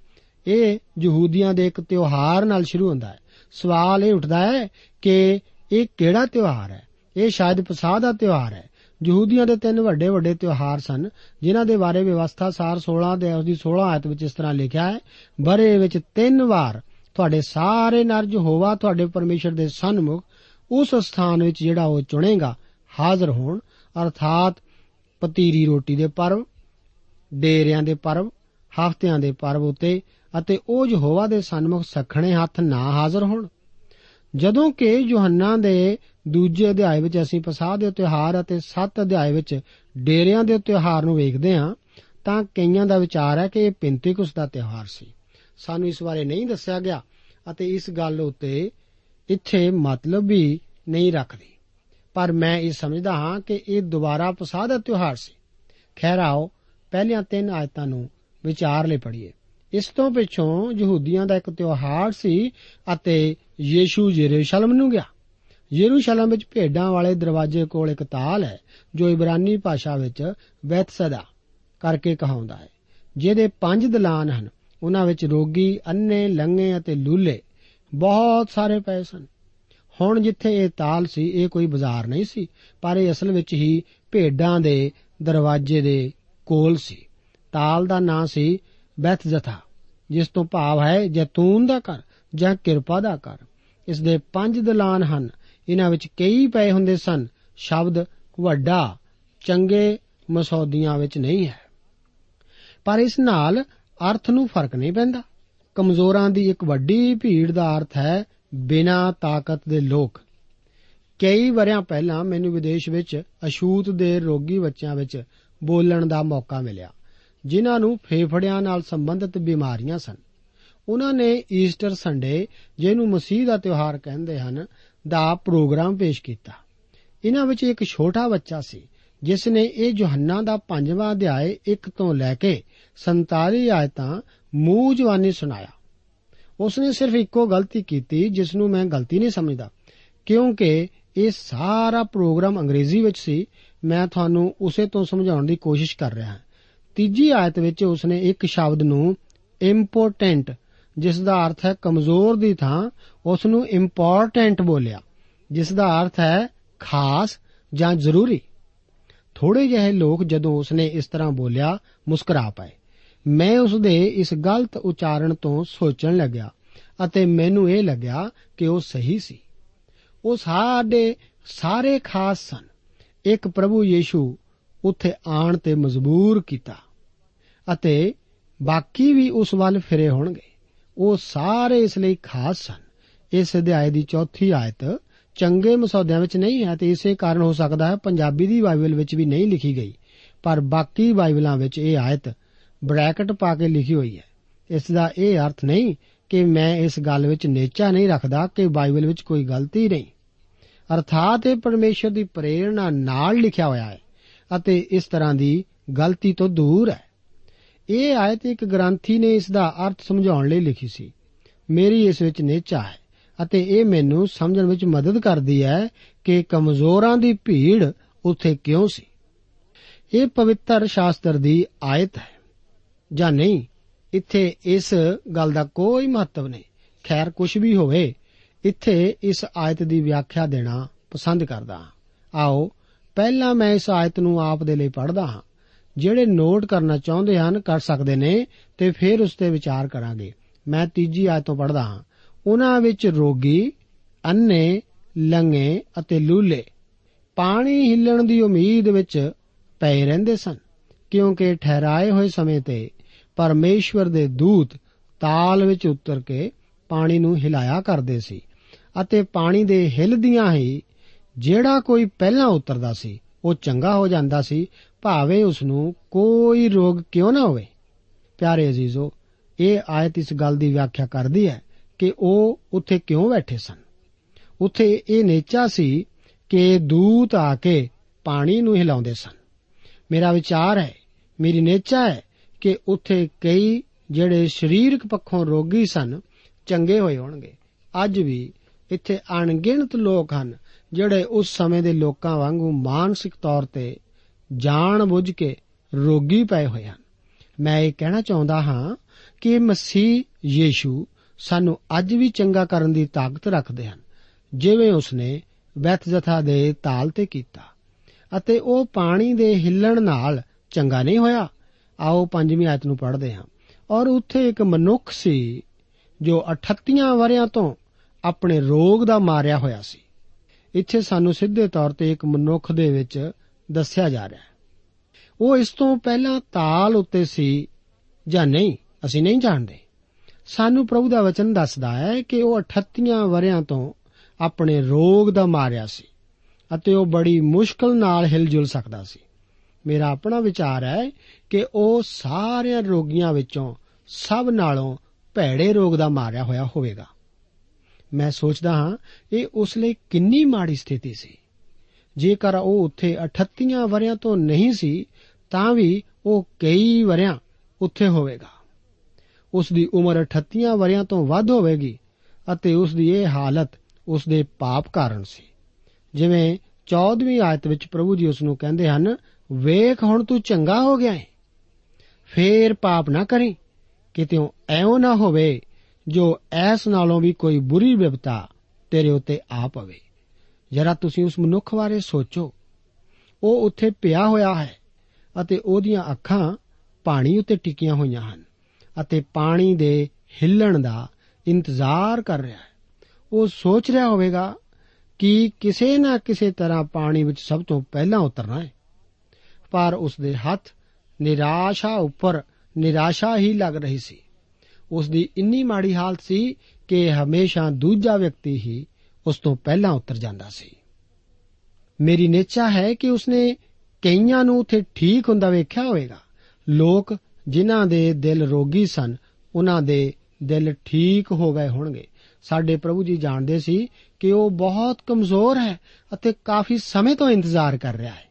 ਇਹ ਯਹੂਦੀਆਂ ਦੇ ਇੱਕ ਤਿਉਹਾਰ ਨਾਲ ਸ਼ੁਰੂ ਹੁੰਦਾ ਹੈ। ਸਵਾਲ ਇਹ ਉੱਠਦਾ ਹੈ ਕਿ ਇਹ ਕਿਹੜਾ ਤਿਉਹਾਰ ਹੈ? ਇਹ ਸ਼ਾਇਦ ਪਸਾਹ ਦਾ ਤਿਉਹਾਰ ਹੈ। ਯਹੂਦੀਆਂ ਦੇ ਤਿੰਨ ਵੱਡੇ ਵੱਡੇ ਤਿਉਹਾਰ ਸਨ, ਜਿਨ੍ਹਾਂ ਦੇ ਬਾਰੇ ਵਿਵਸਥਾ ਸਾਰ 16 ਦੇ ਉਸ ਦੀ 16 ਆਇਤ ਵਿੱਚ ਇਸ ਤਰ੍ਹਾਂ ਲਿਖਿਆ ਹੈ, ਬਰੇ ਵਿੱਚ ਤਿੰਨ ਵਾਰ ਤੁਹਾਡੇ ਸਾਰੇ ਨਰ ਯਹੋਵਾ ਤੁਹਾਡੇ ਪਰਮੇਸ਼ਰ ਦੇ ਸਨਮੁਖ ਉਸ ਸਥਾਨ ਵਿੱਚ ਜਿਹੜਾ ਉਹ ਚੁਣੇਗਾ, ਹਾਜ਼ਰ ਹੋਣ, ਅਰਥਾਤ ਪਤੀਰੀ ਰੋਟੀ ਦੇ ਪਰਵ, ਡੇਰਿਆਂ ਦੇ ਪਰਵ ਹਫ਼ਤਿਆਂ ਦੇ ਪਰਵ ਉਤੇ ਅਤੇ ਉਹ ਯਹੋਵਾ ਦੇ ਸਨਮੁਖ ਸਖਣੇ ਹੱਥ ਨਾ ਹਾਜ਼ਰ ਹੋਣ। ਜਦੋਂ ਕਿ ਯੋਹੰਨਾ ਦੇ ਦੂਜੇ ਅਧਿਆਇ ਵਿੱਚ ਅਸੀਂ ਪਸਾਹ ਦੇ ਤਿਉਹਾਰ ਅਤੇ 7 ਅਧਿਆਇ ਵਿੱਚ ਡੇਰਿਆਂ ਦੇ ਤਿਉਹਾਰ ਨੂੰ ਵੇਖਦੇ ਹਾਂ, ਤਾਂ ਕਈਆਂ ਦਾ ਵਿਚਾਰ ਹੈ ਕਿ ਇਹ ਪਿੰਤੇਕੁਸ ਦਾ ਤਿਉਹਾਰ ਸੀ। ਸਾਨੂੰ ਇਸ ਬਾਰੇ ਨਹੀਂ ਦੱਸਿਆ ਗਿਆ ਅਤੇ ਇਸ ਗੱਲ ਉੱਤੇ ਇੱਥੇ ਮਤਲਬ ਵੀ ਨਹੀਂ ਰੱਖਦੀ। ਪਰ ਮੈਂ ਇਹ ਸਮਝਦਾ ਹਾਂ ਕਿ ਇਹ ਦੁਬਾਰਾ ਪਸਾਹ ਦਾ ਤਿਉਹਾਰ ਸੀ। ਖੈਰ ਆਓ ਪਹਿਲੀਆਂ ਤਿੰਨ ਆਇਤਾਂ ਨੂੰ ਵਿਚਾਰ ਲੈ ਪੜੀਏ ਇਸ ਤੋਂ ਪਿੱਛੋਂ ਯਹੂਦੀਆਂ ਦਾ ਇੱਕ ਤਿਉਹਾਰ ਸੀ ਅਤੇ ਯੀਸ਼ੂ ਯਰੂਸ਼ਲਮ ਨੂੰ ਗਿਆ। ਯਰੂਸ਼ਲਮ ਵਿੱਚ ਭੇਡਾਂ ਵਾਲੇ ਦਰਵਾਜ਼ੇ ਕੋਲ ਇੱਕ ਤਾਲ ਹੈ, ਜੋ ਇਬਰਾਨੀ ਭਾਸ਼ਾ ਵਿੱਚ ਬੈਤਸਦਾ ਕਰਕੇ ਕਹਾਉਂਦਾ ਹੈ, ਜਿਹਦੇ ਪੰਜ ਦਲਾਨ ਹਨ। ਉਹਨਾਂ ਵਿੱਚ ਰੋਗੀ ਅੰਨੇ ਲੰਗੇ ਅਤੇ ਲੂਲੇ ਬਹੁਤ ਸਾਰੇ ਪਏ ਸਨ। ਹੁਣ ਜਿੱਥੇ ਇਹ ਤਾਲ ਸੀ, ਇਹ ਕੋਈ ਬਾਜ਼ਾਰ ਨਹੀਂ ਸੀ, ਪਰ ਇਹ ਅਸਲ ਵਿੱਚ ਹੀ ਭੇਡਾਂ ਦੇ ਦਰਵਾਜ਼ੇ ਦੇ ਕੋਲ ਸੀ। ਤਾਲ ਦਾ ਨਾਂ ਸੀ ਬੈਤਜਥਾ ਜਿਸ ਤੋਂ ਭਾਵ ਹੈ ਜੈਤੂਨ ਦਾ ਘਰ ਜਾਂ ਕਿਰਪਾ ਦਾ ਘਰ। ਇਸ ਦੇ ਪੰਜ ਦਲਾਨ ਹਨ। ਇਹਨਾਂ ਵਿੱਚ ਕਈ ਪਏ ਹੁੰਦੇ ਸਨ। ਸ਼ਬਦ ਵੱਡਾ, ਚੰਗੇ, ਮਸੌਦੀਆਂ ਵਿੱਚ ਨਹੀਂ ਹੈ। ਪਰ ਇਸ ਨਾਲ ਅਰਥ ਨੂੰ ਫ਼ਰਕ ਨਹੀਂ ਪੈਂਦਾ। ਕਮਜ਼ੋਰਾਂ ਦੀ ਇੱਕ ਵੱਡੀ ਭੀੜ ਦਾ ਅਰਥ ਹੈ ਬਿਨਾ ਤਾਕਤ ਦੇ ਲੋਕ। ਕਈ ਵਰਿਆਂ ਪਹਿਲਾਂ ਮੈਨੂੰ ਵਿਦੇਸ਼ ਵਿੱਚ ਅਸ਼ੂਤ ਦੇ ਰੋਗੀ ਬੱਚਿਆਂ ਵਿੱਚ ਬੋਲਣ ਦਾ ਮੌਕਾ ਮਿਲਿਆ। ਜਿਨ੍ਹਾਂ ਨੂੰ ਫੇਫੜਿਆਂ ਨਾਲ ਸੰਬੰਧਿਤ ਬਿਮਾਰੀਆਂ ਸਨ। ਉਹਨਾਂ ਨੇ ਈਸਟਰ ਸੰਡੇ, ਜਿਹਨੂੰ ਮਸੀਹ ਦਾ ਤਿਉਹਾਰ ਕਹਿੰਦੇ ਹਨ, ਦਾ ਪ੍ਰੋਗਰਾਮ ਪੇਸ਼ ਕੀਤਾ। ਇਹਨਾਂ ਵਿੱਚ ਇੱਕ ਛੋਟਾ ਬੱਚਾ ਸੀ, ਜਿਸ ਨੇ ਇਹ ਯੋਹੰਨਾ ਦਾ ਪੰਜਵਾਂ ਅਧਿਆਇ 1 ਤੋਂ ਲੈ ਕੇ 47 ਆਇਤਾਂ ਮੂੰਹ ਜਵਾਨੀ ਸੁਣਾਇਆ। ਉਸਨੇ ਸਿਰਫ ਇੱਕੋ ਗਲਤੀ ਕੀਤੀ, ਜਿਸ ਨੂੰ ਮੈਂ ਗਲਤੀ ਨਹੀਂ ਸਮਝਦਾ, ਕਿਉਂਕਿ ਇਹ ਸਾਰਾ ਪ੍ਰੋਗਰਾਮ ਅੰਗਰੇਜ਼ੀ ਵਿੱਚ ਸੀ। ਮੈਂ ਤੁਹਾਨੂੰ ਉਸੇ ਤੋਂ ਸਮਝਾਉਣ ਦੀ ਕੋਸ਼ਿਸ਼ ਕਰ ਰਿਹਾ ਹਾਂ। ਤੀਜੀ ਆਇਤ ਵਿੱਚ ਉਸਨੇ ਇੱਕ ਸ਼ਬਦ ਨੂੰ ਇੰਪੋਰਟੈਂਟ ਜਿਸ ਦਾ ਅਰਥ ਹੈ ਕਮਜ਼ੋਰ ਦੀ ਥਾਂ ਉਸ ਨੂੰ ਇੰਪੋਰਟੈਂਟ ਬੋਲਿਆ ਜਿਸ ਦਾ ਅਰਥ ਹੈ ਖਾਸ ਜਾਂ ਜ਼ਰੂਰੀ। ਥੋੜੇ ਜਿਹੇ ਲੋਕ ਜਦੋਂ ਉਸਨੇ ਇਸ ਤਰ੍ਹਾਂ ਬੋਲਿਆ, ਮੁਸਕਰਾ ਪਏ। ਮੈਂ ਉਸ ਦੇ ਇਸ ਗਲਤ ਉਚਾਰਨ ਤੋਂ ਸੋਚਣ ਲੱਗਿਆ ਅਤੇ ਮੈਨੂੰ ਇਹ ਲੱਗਿਆ ਕਿ ਉਹ ਸਹੀ ਸੀ। ਉਹ ਸਾਡੇ ਸਾਰੇ ਖਾਸ ਸਨ। ਇੱਕ ਪ੍ਰਭੂ ਯੀਸ਼ੂ ਉੱਥੇ ਆਣ ਤੇ ਮਜਬੂਰ ਕੀਤਾ ਅਤੇ ਬਾਕੀ ਵੀ ਉਸ ਵੱਲ ਫਿਰੇ ਹੋਣਗੇ। ਉਹ ਸਾਰੇ ਇਸ ਲਈ ਖਾਸ ਸਨ। ਇਸ ਅਧਿਆਇ ਦੀ ਚੌਥੀ ਆਇਤ ਚੰਗੇ ਮਸੌਦਿਆਂ ਵਿੱਚ ਨਹੀਂ ਹੈ ਤੇ ਇਸੇ ਕਾਰਨ ਹੋ ਸਕਦਾ ਹੈ ਪੰਜਾਬੀ ਦੀ ਬਾਈਬਲ ਵਿੱਚ ਵੀ ਨਹੀਂ ਲਿਖੀ ਗਈ। ਪਰ ਬਾਕੀ ਬਾਈਬਲਾਂ ਵਿੱਚ ਇਹ ਆਇਤ ਬ੍ਰੈਕਟ ਪਾ ਕੇ ਲਿਖੀ ਹੋਈ ਹੈ। ਇਸ ਦਾ ਇਹ ਅਰਥ ਨਹੀਂ ਕਿ ਮੈਂ ਇਸ ਗੱਲ ਵਿੱਚ ਨੇਚਾ ਨਹੀਂ ਰੱਖਦਾ ਕਿ ਬਾਈਬਲ ਵਿੱਚ ਕੋਈ ਗਲਤੀ ਨਹੀਂ। ਅਰਥਾਤ ਇਹ ਪਰਮੇਸ਼ਰ ਦੀ ਪ੍ਰੇਰਣਾ ਨਾਲ ਲਿਖਿਆ ਹੋਇਆ ਹੈ। ਅਤੇ ਇਸ ਤਰ੍ਹਾਂ ਦੀ ਗਲਤੀ ਤੋਂ ਦੂਰ ਹੈ। ਇਹ ਆਇਤ ਇੱਕ ਗ੍ਰੰਥੀ ਨੇ ਇਸ ਦਾ ਅਰਥ ਸਮਝਾਉਣ ਲਈ ਲਿਖੀ ਸੀ। ਮੇਰੀ ਇਸ ਵਿੱਚ ਨੇਚਾ ਹੈ ਅਤੇ ਇਹ ਮੈਨੂੰ ਸਮਝਣ ਵਿੱਚ ਮਦਦ ਕਰਦੀ ਹੈ ਕਿ ਕਮਜ਼ੋਰਾਂ ਦੀ ਭੀੜ ਉੱਥੇ ਕਿਉਂ ਸੀ। ਇਹ ਪਵਿੱਤਰ ਸ਼ਾਸਤਰ ਦੀ ਆਇਤ ਹੈ। ਜਾਂ ਨਹੀਂ, ਇੱਥੇ ਇਸ ਗੱਲ ਦਾ ਕੋਈ ਮਹੱਤਵ ਨਹੀਂ। ਖੈਰ ਕੁਝ ਵੀ ਹੋਵੇ, ਇੱਥੇ ਇਸ ਆਇਤ ਦੀ ਵਿਆਖਿਆ ਦੇਣਾ ਪਸੰਦ ਕਰਦਾ ਹਾਂ। ਆਓ ਪਹਿਲਾਂ ਮੈਂ ਇਸ ਆਇਤ ਨੂੰ ਆਪ ਦੇ ਲਈ ਪੜ੍ਹਦਾ ਹਾਂ। ਜਿਹੜੇ ਨੋਟ ਕਰਨਾ ਚਾਹੁੰਦੇ ਹਨ, ਕਰ ਸਕਦੇ ਨੇ ਤੇ ਫਿਰ ਉਸ ਤੇ ਵਿਚਾਰ ਕਰਾਂਗੇ। ਮੈਂ ਤੀਜੀ ਆਇਤ ਤੋਂ ਪੜ੍ਹਦਾ ਹਾਂ। ਉਹਨਾਂ ਵਿੱਚ ਰੋਗੀ ਅੰਨੇ ਲੰਗੇ ਅਤੇ ਲੂਲੇ, ਪਾਣੀ ਹਿੱਲਣ ਦੀ ਉਮੀਦ ਵਿੱਚ ਪਏ ਰਹਿੰਦੇ ਸਨ, ਕਿਉਂਕਿ ਠਹਿਰਾਏ ਹੋਏ ਸਮੇਂ ਤੇ ਪਰਮੇਸ਼ਵਰ ਦੇ ਦੂਤ ਤਾਲ ਵਿੱਚ ਉਤਰ ਕੇ ਪਾਣੀ ਨੂੰ ਹਿਲਾਇਆ ਕਰਦੇ ਸੀ ਅਤੇ ਪਾਣੀ ਦੇ ਹਿੱਲਦੀਆਂ ਹੀ ਜਿਹੜਾ ਕੋਈ ਪਹਿਲਾਂ ਉਤਰਦਾ ਸੀ, ਉਹ ਚੰਗਾ ਹੋ ਜਾਂਦਾ ਸੀ, ਭਾਵੇਂ ਉਸ ਨੂੰ ਕੋਈ ਰੋਗ ਕਿਉਂ ਨਾ ਹੋਵੇ। ਪਿਆਰੇ ਅਜ਼ੀਜ਼ੋ, ਇਹ ਆਇਤ ਇਸ ਗੱਲ ਦੀ ਵਿਆਖਿਆ ਕਰਦੀ ਹੈ ਕਿ ਉਹ ਉੱਥੇ ਕਿਉਂ ਬੈਠੇ ਸਨ। ਉੱਥੇ ਇਹ ਨੇਚਾ ਸੀ ਕਿ ਦੂਤ ਆ ਕੇ ਪਾਣੀ ਨੂੰ ਹਿਲਾਉਂਦੇ ਸਨ। ਮੇਰਾ ਵਿਚਾਰ ਹੈ, ਮੇਰੀ ਨੇਚਾ ਹੈ ਕਿ ਉੱਥੇ ਕਈ ਜਿਹੜੇ ਸਰੀਰਕ ਪੱਖੋਂ ਰੋਗੀ ਸਨ, ਚੰਗੇ ਹੋਏ ਹੋਣਗੇ। ਅੱਜ ਵੀ ਇੱਥੇ ਅਣਗਿਣਤ ਲੋਕ ਹਨ ਜਿਹੜੇ ਉਸ ਸਮੇਂ ਦੇ ਲੋਕਾਂ ਵਾਂਗੂ ਮਾਨਸਿਕ ਤੌਰ ਤੇ ਜਾਣ ਬੁੱਝ ਕੇ ਰੋਗੀ ਪਏ ਹੋਏ ਹਨ। ਮੈਂ ਇਹ ਕਹਿਣਾ ਚਾਹੁੰਦਾ ਹਾਂ ਕਿ ਮਸੀਹ ਯੀਸ਼ੂ ਸਾਨੂੰ ਅੱਜ ਵੀ ਚੰਗਾ ਕਰਨ ਦੀ ਤਾਕਤ ਰੱਖਦੇ ਹਨ, ਜਿਵੇਂ ਉਸਨੇ ਬੈਤਜਥਾ ਦੇ ਤਾਲ ਤੇ ਕੀਤਾ। ਅਤੇ ਉਹ ਪਾਣੀ ਦੇ ਹਿੱਲਣ ਨਾਲ ਚੰਗਾ ਨਹੀਂ ਹੋਇਆ। ਆਓ ਪੰਜਵੀਂ ਆਇਤ ਨੂੰ ਪੜ੍ਹਦੇ ਹਾਂ। ਔਰ ਉੱਥੇ ਇੱਕ ਮਨੁੱਖ ਸੀ ਜੋ 38 ਵਰਿਆਂ ਤੋਂ ਆਪਣੇ ਰੋਗ ਦਾ ਮਾਰਿਆ ਹੋਇਆ ਸੀ। ਇੱਥੇ ਸਾਨੂੰ ਸਿੱਧੇ ਤੌਰ ਤੇ ਇੱਕ ਮਨੁੱਖ ਦੇ ਵਿੱਚ ਦੱਸਿਆ ਜਾ ਰਿਹਾ ਹੈ। ਉਹ ਇਸ ਤੋਂ ਪਹਿਲਾਂ ਤਾਲ ਉੱਤੇ ਸੀ ਜਾਂ ਨਹੀਂ, ਅਸੀਂ ਨਹੀਂ ਜਾਣਦੇ। ਸਾਨੂੰ ਪ੍ਰਭੂ ਦਾ ਵਚਨ ਦੱਸਦਾ ਹੈ ਕਿ ਉਹ 38 ਵਰਿਆਂ ਤੋਂ ਆਪਣੇ ਰੋਗ ਦਾ ਮਾਰਿਆ ਸੀ ਅਤੇ ਉਹ ਬੜੀ ਮੁਸ਼ਕਲ ਨਾਲ ਹਿਲਜੁਲ ਸਕਦਾ ਸੀ। ਮੇਰਾ ਆਪਣਾ ਵਿਚਾਰ ਹੈ ਕਿ ਉਹ ਸਾਰਿਆਂ ਰੋਗੀਆਂ ਵਿੱਚੋਂ ਸਭ ਨਾਲੋਂ ਭੈੜੇ ਰੋਗ ਦਾ ਮਾਰਿਆ ਹੋਇਆ ਹੋਵੇਗਾ। ਮੈਂ ਸੋਚਦਾ ਹਾਂ, ਇਹ ਉਸ ਲਈ ਕਿੰਨੀ ਮਾੜੀ ਸਥਿਤੀ ਸੀ। ਜੇਕਰ ਉਹ ਉੱਥੇ 38 ਵਰਿਆਂ ਤੋਂ ਨਹੀਂ ਸੀ, ਤਾਂ ਵੀ ਉਹ ਕਈ ਵਰਿਆਂ ਉੱਥੇ ਹੋਵੇਗਾ। ਉਸ ਦੀ ਉਮਰ 38 ਵਰਿਆਂ ਤੋਂ ਵੱਧ ਹੋਵੇਗੀ ਅਤੇ ਉਸ ਦੀ ਇਹ ਹਾਲਤ ਉਸ ਦੇ ਪਾਪ ਕਾਰਨ ਸੀ। ਜਿਵੇਂ 14ਵੀਂ ਆਇਤ ਵਿੱਚ ਪ੍ਰਭੂ ਜੀ ਉਸ ਨੂੰ ਕਹਿੰਦੇ ਹਨ, ਵੇਖ ਹੁਣ ਤੂੰ ਚੰਗਾ ਹੋ ਗਿਆ ਹੈ ਫੇਰ ਪਾਪ ਨਾ ਕਰੀ, ਕਿਤੇ ਐਉਂ ਨਾ ਹੋਵੇ ਜੋ ਐਸ ਨਾਲੋਂ ਵੀ ਕੋਈ ਬੁਰੀ ਵਿਪਤਾ ਤੇਰੇ ਉੱਤੇ ਆ ਪਵੇ। ਜਰਾ ਤੁਸੀਂ ਉਸ ਮਨੁੱਖ ਬਾਰੇ ਸੋਚੋ। ਉਹ ਉੱਥੇ ਪਿਆ ਹੋਇਆ ਹੈ ਅਤੇ ਉਹਦੀਆਂ ਅੱਖਾਂ ਪਾਣੀ ਉੱਤੇ ਟਿਕੀਆਂ ਹੋਈਆਂ ਹਨ ਅਤੇ ਪਾਣੀ ਦੇ ਹਿੱਲਣ ਦਾ ਇੰਤਜ਼ਾਰ ਕਰ ਰਿਹਾ ਹੈ। ਉਹ ਸੋਚ ਰਿਹਾ ਹੋਵੇਗਾ ਕਿ ਕਿਸੇ ਨਾ ਕਿਸੇ ਤਰ੍ਹਾਂ ਪਾਣੀ ਵਿੱਚ ਸਭ ਤੋਂ ਪਹਿਲਾਂ ਉਤਰਨਾ ਹੈ। ਪਰ ਉਸ ਦੇ ਹੱਥ ਨਿਰਾਸ਼ਾ ਉੱਪਰ ਨਿਰਾਸ਼ਾ ਹੀ ਲੱਗ ਰਹੀ ਸੀ। ਉਸ ਦੀ ਇੰਨੀ ਮਾੜੀ ਹਾਲਤ ਸੀ ਕਿ ਹਮੇਸ਼ਾ ਦੂਜਾ ਵਿਅਕਤੀ ਹੀ ਉਸ ਤੋਂ ਪਹਿਲਾਂ ਉਤਰ ਜਾਂਦਾ ਸੀ। ਮੇਰੀ ਨੇਚਾ ਹੈ ਕਿ ਉਸਨੇ ਕਈਆਂ ਨੂੰ ਉੱਥੇ ਠੀਕ ਹੁੰਦਾ ਵੇਖਿਆ ਹੋਵੇਗਾ। ਲੋਕ ਜਿਨ੍ਹਾਂ ਦੇ ਦਿਲ ਰੋਗੀ ਸਨ, ਉਹਨਾਂ ਦੇ ਦਿਲ ਠੀਕ ਹੋ ਗਏ ਹੋਣਗੇ। ਸਾਡੇ ਪ੍ਰਭੂ ਜੀ ਜਾਣਦੇ ਸੀ ਕਿ ਉਹ ਬਹੁਤ ਕਮਜ਼ੋਰ ਹੈ ਅਤੇ ਕਾਫੀ ਸਮੇਂ ਤੋਂ ਇੰਤਜ਼ਾਰ ਕਰ ਰਿਹਾ ਹੈ।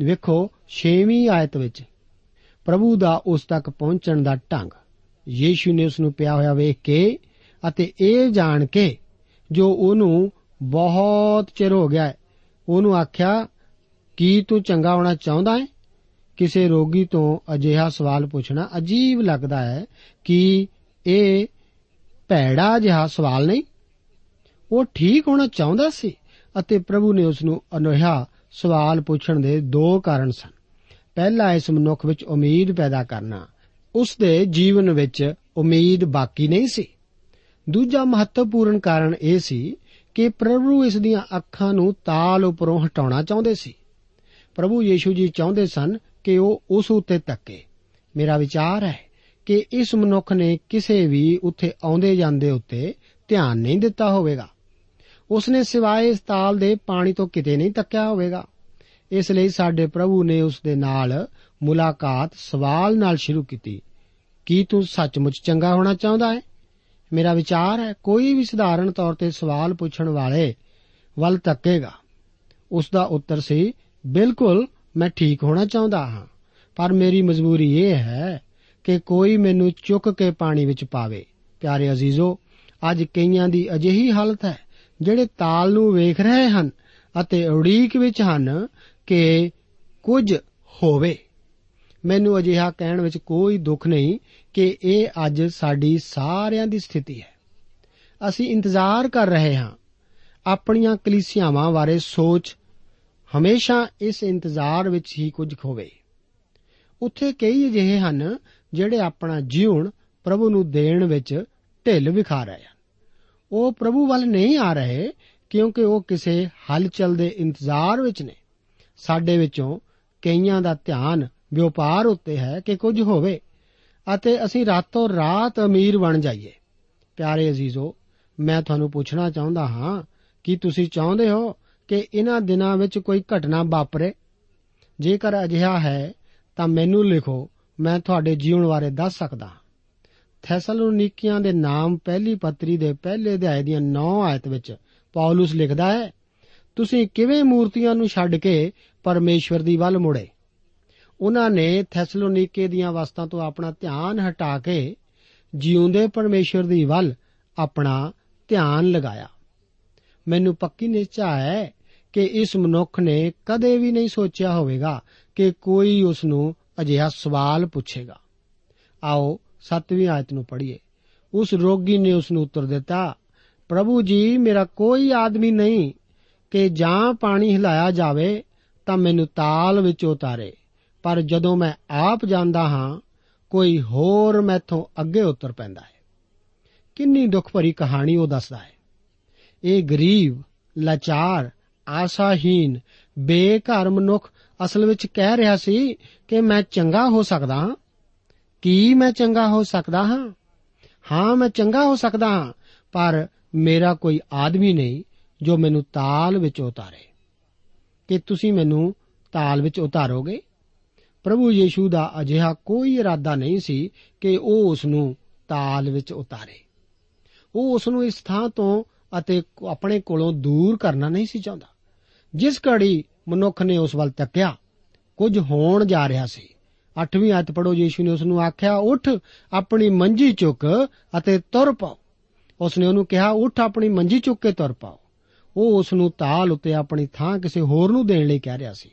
ਵੇਖੋ 6ਵੀਂ ਆਇਤ ਵਿੱਚ ਪ੍ਰਭੂ ਦਾ ਉਸ ਤੱਕ ਪਹੁੰਚਣ ਦਾ ਢੰਗ। ਯੀਸ਼ੂ ਨੇ ਉਸ ਨੂੰ ਪਿਆ ਹੋਇਆ ਵੇਖ ਕੇ ਅਤੇ ਇਹ ਜਾਣ ਕੇ ਜੋ ਉਹਨੂੰ ਬਹੁਤ ਚਿਰ ਹੋ ਗਿਆ ਉਹਨੂੰ ਆਖਿਆ, ਕੀ ਤੂੰ ਚੰਗਾ ਹੋਣਾ ਚਾਹੁੰਦਾ ਹੈ? ਕਿਸੇ ਰੋਗੀ ਤੋਂ ਅਜਿਹਾ ਸਵਾਲ ਪੁੱਛਣਾ ਅਜੀਬ ਲੱਗਦਾ ਹੈ ਕਿ ਇਹ ਭੈੜਾ ਜਿਹਾ ਸਵਾਲ ਨਹੀਂ। ਉਹ ਠੀਕ ਹੋਣਾ ਚਾਹੁੰਦਾ ਸੀ ਅਤੇ ਪ੍ਰਭੂ ਨੇ ਉਸ ਨੂੰ ਅਨੋਹਾ ਸਵਾਲ ਪੁੱਛਣ ਦੇ ਦੋ ਕਾਰਨ ਸਨ। ਪਹਿਲਾ, ਇਸ ਮਨੁੱਖ ਵਿੱਚ ਉਮੀਦ ਪੈਦਾ ਕਰਨਾ। ਉਸ ਦੇ ਜੀਵਨ ਵਿੱਚ ਉਮੀਦ ਬਾਕੀ ਨਹੀਂ ਸੀ। ਦੂਜਾ ਮਹੱਤਵਪੂਰਨ ਕਾਰਨ ਇਹ ਸੀ ਕਿ ਪ੍ਰਭੂ ਇਸ ਦੀਆਂ ਅੱਖਾਂ ਨੂੰ ਤਾਲ ਉੱਪਰੋਂ ਹਟਾਉਣਾ ਚਾਹੁੰਦੇ ਸੀ। ਪ੍ਰਭੂ ਯੀਸ਼ੂ ਜੀ ਚਾਹੁੰਦੇ ਸਨ ਕਿ ਉਹ ਉਸ ਉੱਤੇ ਤੱਕੇ। ਮੇਰਾ ਵਿਚਾਰ ਹੈ ਕਿ ਇਸ ਮਨੁੱਖ ਨੇ ਕਿਸੇ ਵੀ ਉੱਥੇ ਆਉਂਦੇ ਜਾਂਦੇ ਉੱਤੇ ਧਿਆਨ ਨਹੀਂ ਦਿੱਤਾ ਹੋਵੇਗਾ। ਉਸ ਨੇ ਸਿਵਾਏ ਇਸ ਤਾਲ ਦੇ ਪਾਣੀ ਤੋਂ ਕਿਤੇ ਨਹੀਂ ਤੱਕਿਆ ਹੋਵੇਗਾ। ਇਸ ਲਈ ਸਾਡੇ ਪ੍ਰਭੂ ਨੇ ਉਸ ਦੇ ਨਾਲ ਮੁਲਾਕਾਤ ਸਵਾਲ ਨਾਲ ਸ਼ੁਰੂ ਕੀਤੀ। ਕੀ ਤੂੰ ਸੱਚਮੁੱਚ ਚੰਗਾ ਹੋਣਾ ਚਾਹੁੰਦਾ ਹੈ? ਮੇਰਾ ਵਿਚਾਰ ਹੈ, ਕੋਈ ਵੀ ਸਧਾਰਨ ਤੌਰ ਤੇ ਸਵਾਲ ਪੁੱਛਣ ਵਾਲੇ ਵੱਲ ਤੱਕੇਗਾ ਉਸ ਦਾ ਉੱਤਰ ਸੀ, ਬਿਲਕੁਲ, ਮੈਂ ਠੀਕ ਹੋਣਾ ਚਾਹੁੰਦਾ ਹਾਂ। ਪਰ ਮੇਰੀ ਮਜਬੂਰੀ ਇਹ ਹੈ ਕਿ ਕੋਈ ਮੈਨੂੰ ਚੁੱਕ ਕੇ ਪਾਣੀ ਵਿੱਚ ਪਾਵੇ। ਪਿਆਰੇ ਅਜ਼ੀਜ਼ੋ, ਅੱਜ ਕਈਆਂ ਦੀ ਅਜਿਹੀ ਹਾਲਤ ਹੈ, ਜਿਹੜੇ ਤਾਲ ਨੂੰ ਵੇਖ ਰਹੇ ਹਨ ਅਤੇ ਉਡੀਕ ਵਿੱਚ ਹਨ ਕਿ ਕੁਝ ਹੋਵੇ। ਮੈਨੂੰ ਅਜਿਹਾ ਕਹਿਣ ਵਿੱਚ ਕੋਈ ਦੁੱਖ ਨਹੀਂ ਕਿ ਇਹ ਅੱਜ ਸਾਡੀ ਸਾਰਿਆਂ ਦੀ ਸਥਿਤੀ ਹੈ। ਅਸੀਂ ਇੰਤਜ਼ਾਰ ਕਰ ਰਹੇ ਹਾਂ ਆਪਣੀਆਂ ਕਲੀਸਿਆਵਾਂ ਬਾਰੇ ਸੋਚ ਹਮੇਸ਼ਾ ਇਸ ਇੰਤਜ਼ਾਰ ਵਿੱਚ ਹੀ ਕੁਝ ਹੋਵੇ। ਉੱਥੇ ਕਈ ਅਜਿਹੇ ਹਨ ਜਿਹੜੇ ਆਪਣਾ ਜੀਵਨ ਪ੍ਰਭੂ ਨੂੰ ਦੇਣ ਵਿੱਚ ਢਿੱਲ ਵਿਖਾ ਰਹੇ ਹਨ। ਉਹ ਪ੍ਰਭੂ ਵੱਲ ਨਹੀਂ ਆ ਰਹੇ ਕਿਉਂਕਿ ਉਹ ਕਿਸੇ ਹਲਚਲ ਦੇ ਇੰਤਜ਼ਾਰ ਵਿੱਚ ਨੇ। ਸਾਡੇ ਵਿੱਚੋਂ ਕਈਆਂ ਦਾ ਧਿਆਨ ਵਪਾਰ ਉੱਤੇ ਹੈ ਕਿ ਕੁਝ ਹੋਵੇ ਅਤੇ ਅਸੀਂ ਰਾਤੋਂ ਰਾਤ ਅਮੀਰ ਬਣ ਜਾਈਏ। ਪਿਆਰੇ ਅਜ਼ੀਜ਼ੋ, ਮੈਂ ਤੁਹਾਨੂੰ ਪੁੱਛਣਾ ਚਾਹੁੰਦਾ ਹਾਂ ਕਿ ਤੁਸੀਂ ਚਾਹੁੰਦੇ ਹੋ ਕਿ ਇਹਨਾਂ ਦਿਨਾਂ ਵਿੱਚ ਕੋਈ ਘਟਨਾ ਵਾਪਰੇ? ਜੇਕਰ ਅਜਿਹਾ ਹੈ, ਤਾਂ ਮੈਨੂੰ ਲਿਖੋ, ਮੈਂ ਤੁਹਾਡੇ ਜੀਵਨ ਬਾਰੇ ਦੱਸ ਸਕਦਾ ਥੈਸਲੋਨੀਕੀਆਂ ਦੇ ਨਾਮ ਪਹਿਲੀ ਪੱਤਰੀ ਦੇ ਪਹਿਲੇ ਅਧਿਆਇ ਦੀਆਂ 9 ਆਇਤ ਵਿੱਚ ਪੌਲਸ ਲਿਖਦਾ ਹੈ, ਤੁਸੀਂ ਕਿਵੇਂ ਮੂਰਤੀਆਂ ਨੂੰ ਛੱਡ ਕੇ ਪਰਮੇਸ਼ਵਰ ਦੀ ਵੱਲ ਮੁੜੇ? ਉਹਨਾਂ ਨੇ ਥੈਸਲੋਨੀਕੇ ਦੀਆਂ ਵਸਤਾਂ ਤੋਂ ਆਪਣਾ ਧਿਆਨ ਹਟਾ ਕੇ ਜਿਉਂਦੇ ਪਰਮੇਸ਼ਵਰ ਦੀ ਵੱਲ ਆਪਣਾ ਧਿਆਨ ਲਗਾਇਆ। ਮੈਨੂੰ ਪੱਕੀ ਨਿਸ਼ਚਾ ਹੈ ਕਿ ਇਸ ਮਨੁੱਖ ਨੇ ਕਦੇ ਵੀ ਨਹੀਂ ਸੋਚਿਆ ਹੋਵੇਗਾ ਕਿ ਕੋਈ ਉਸ ਨੂੰ ਅਜਿਹਾ ਸਵਾਲ ਪੁੱਛੇਗਾ। ਆਓ 7ਵੀਂ ਆਇਤ ਨੂੰ ਪੜ੍ਹੀਏ। ਉਸ ਰੋਗੀ ਨੇ ਉਸ ਨੂੰ ਉੱਤਰ ਦਿੱਤਾ, ਪ੍ਰਭੂ ਜੀ, ਮੇਰਾ ਕੋਈ ਆਦਮੀ ਨਹੀਂ ਕਿ ਜਾਂ ਪਾਣੀ ਹਿਲਾਇਆ ਜਾਵੇ ਤਾਂ ਮੈਨੂੰ ਤਾਲ ਵਿੱਚ ਉਤਾਰੇ। ਪਰ ਜਦੋਂ ਮੈਂ ਆਪ ਜਾਂਦਾ ਹਾਂ, ਕੋਈ ਹੋਰ ਮੈਥੋਂ ਅੱਗੇ ਉਤਰ ਪੈਂਦਾ ਹੈ। ਕਿੰਨੀ ਦੁੱਖ ਭਰੀ ਕਹਾਣੀ ਉਹ ਦੱਸਦਾ ਹੈ। ਇਹ ਗਰੀਬ, ਲਾਚਾਰ ਆਸਾਹੀਨ ਬੇਘਰ ਮਨੁੱਖ ਅਸਲ ਵਿੱਚ ਕਹਿ ਰਿਹਾ ਸੀ ਕਿ ਮੈਂ ਚੰਗਾ ਹੋ ਸਕਦਾ ਹਾਂ। ਕੀ ਮੈਂ ਚੰਗਾ ਹੋ ਸਕਦਾ ਹਾਂ? ਹਾਂ, ਮੈਂ ਚੰਗਾ ਹੋ ਸਕਦਾ ਹਾਂ, ਪਰ ਮੇਰਾ ਕੋਈ ਆਦਮੀ ਨਹੀਂ ਜੋ ਮੈਨੂੰ ਤਾਲ ਵਿੱਚ ਉਤਾਰੇ। ਕਿ ਤੁਸੀਂ ਮੈਨੂੰ ਤਾਲ ਵਿੱਚ ਉਤਾਰੋਗੇ? ਪ੍ਰਭੂ ਯੀਸ਼ੂ ਦਾ ਅਜਿਹਾ ਕੋਈ ਇਰਾਦਾ ਨਹੀਂ ਸੀ ਕਿ ਉਹ ਉਸ ਨੂੰ ਤਾਲ ਵਿੱਚ ਉਤਾਰੇ। ਉਹ ਉਸ ਨੂੰ ਇਸ ਥਾਂ ਤੋਂ ਅਤੇ ਆਪਣੇ ਕੋਲੋਂ ਦੂਰ ਕਰਨਾ ਨਹੀਂ ਸੀ ਚਾਹੁੰਦਾ। ਜਿਸ ਘੜੀ ਮਨੁੱਖ ਨੇ ਉਸ ਵੱਲ ਤੱਕਿਆ, ਕੁਝ ਹੋਣ ਜਾ ਰਿਹਾ ਸੀ। 8ਵੀਂ ਆਇਤ ਪੜੋ ਯੀਸ਼ੂ ਨੇ ਉਸ ਨੂੰ ਆਖਿਆ, ਉੱਠ, ਆਪਣੀ ਮੰਜੀ ਚੁੱਕ ਅਤੇ ਤੁਰ ਪਾਓ। ਉਸ ਨੇ ਉਹਨੂੰ ਕਿਹਾ, ਉੱਠ, ਆਪਣੀ ਮੰਜੀ ਚੁੱਕ ਕੇ ਤੁਰ ਪਾਓ। ਉਹ ਉਸ ਨੂੰ ਤਾਲ ਉੱਤੇ ਆਪਣੀ ਥਾਂ ਕਿਸੇ ਹੋਰ ਨੂੰ ਦੇਣ ਲਈ ਕਹਿ ਰਿਹਾ ਸੀ।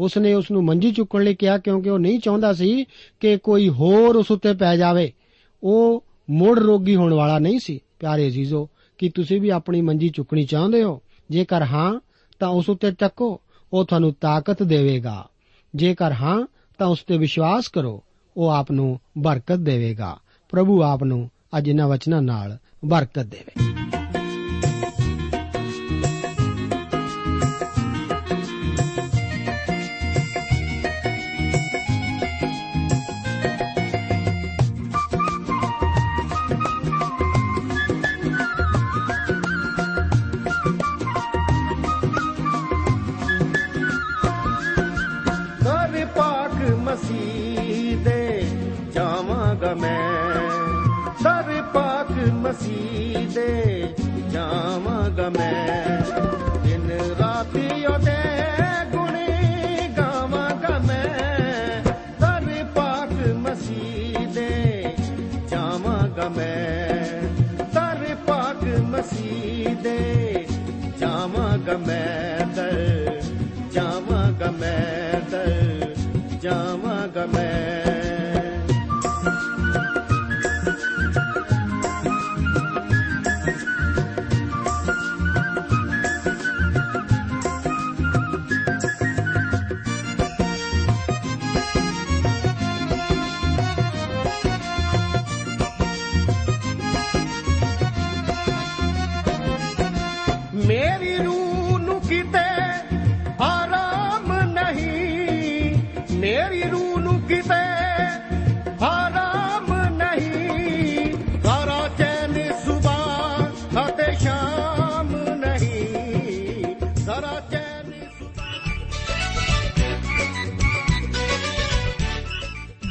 ਉਸ ਨੇ ਉਸ ਨੂੰ ਮੰਜੀ ਚੁੱਕਣ ਲਈ ਕਿਹਾ ਕਿਉਂਕਿ ਉਹ ਨਹੀਂ ਚਾਹੁੰਦਾ ਸੀ ਕਿ ਕੋਈ ਹੋਰ ਉਸ ਉੱਤੇ ਪੈ ਜਾਵੇ। ਉਹ ਮੁੜ ਰੋਗੀ ਹੋਣ ਵਾਲਾ ਨਹੀਂ ਸੀ। ਪਿਆਰੇ ਅਜ਼ੀਜ਼ੋ, ਕੀ ਤੁਸੀਂ ਵੀ ਆਪਣੀ ਮੰਜੀ ਚੁੱਕਣੀ ਚਾਹੁੰਦੇ ਹੋ? ਜੇਕਰ ਹਾਂ, ਤਾਂ ਉਸ ਉੱਤੇ ਟੱਕੋ। ਉਹ ਤੁਹਾਨੂੰ ਤਾਕਤ ਦੇਵੇਗਾ। ਜੇਕਰ ਹਾਂ, ਤਾਂ ਉਸ ਤੇ ਵਿਸ਼ਵਾਸ ਕਰੋ। ਉਹ ਆਪ ਨੂੰ ਬਰਕਤ ਦੇਵੇਗਾ। ਪ੍ਰਭੂ ਆਪ ਨੂੰ ਅੱਜ ਇਹਨਾਂ ਵਚਨਾਂ ਨਾਲ ਬਰਕਤ ਦੇਵੇ।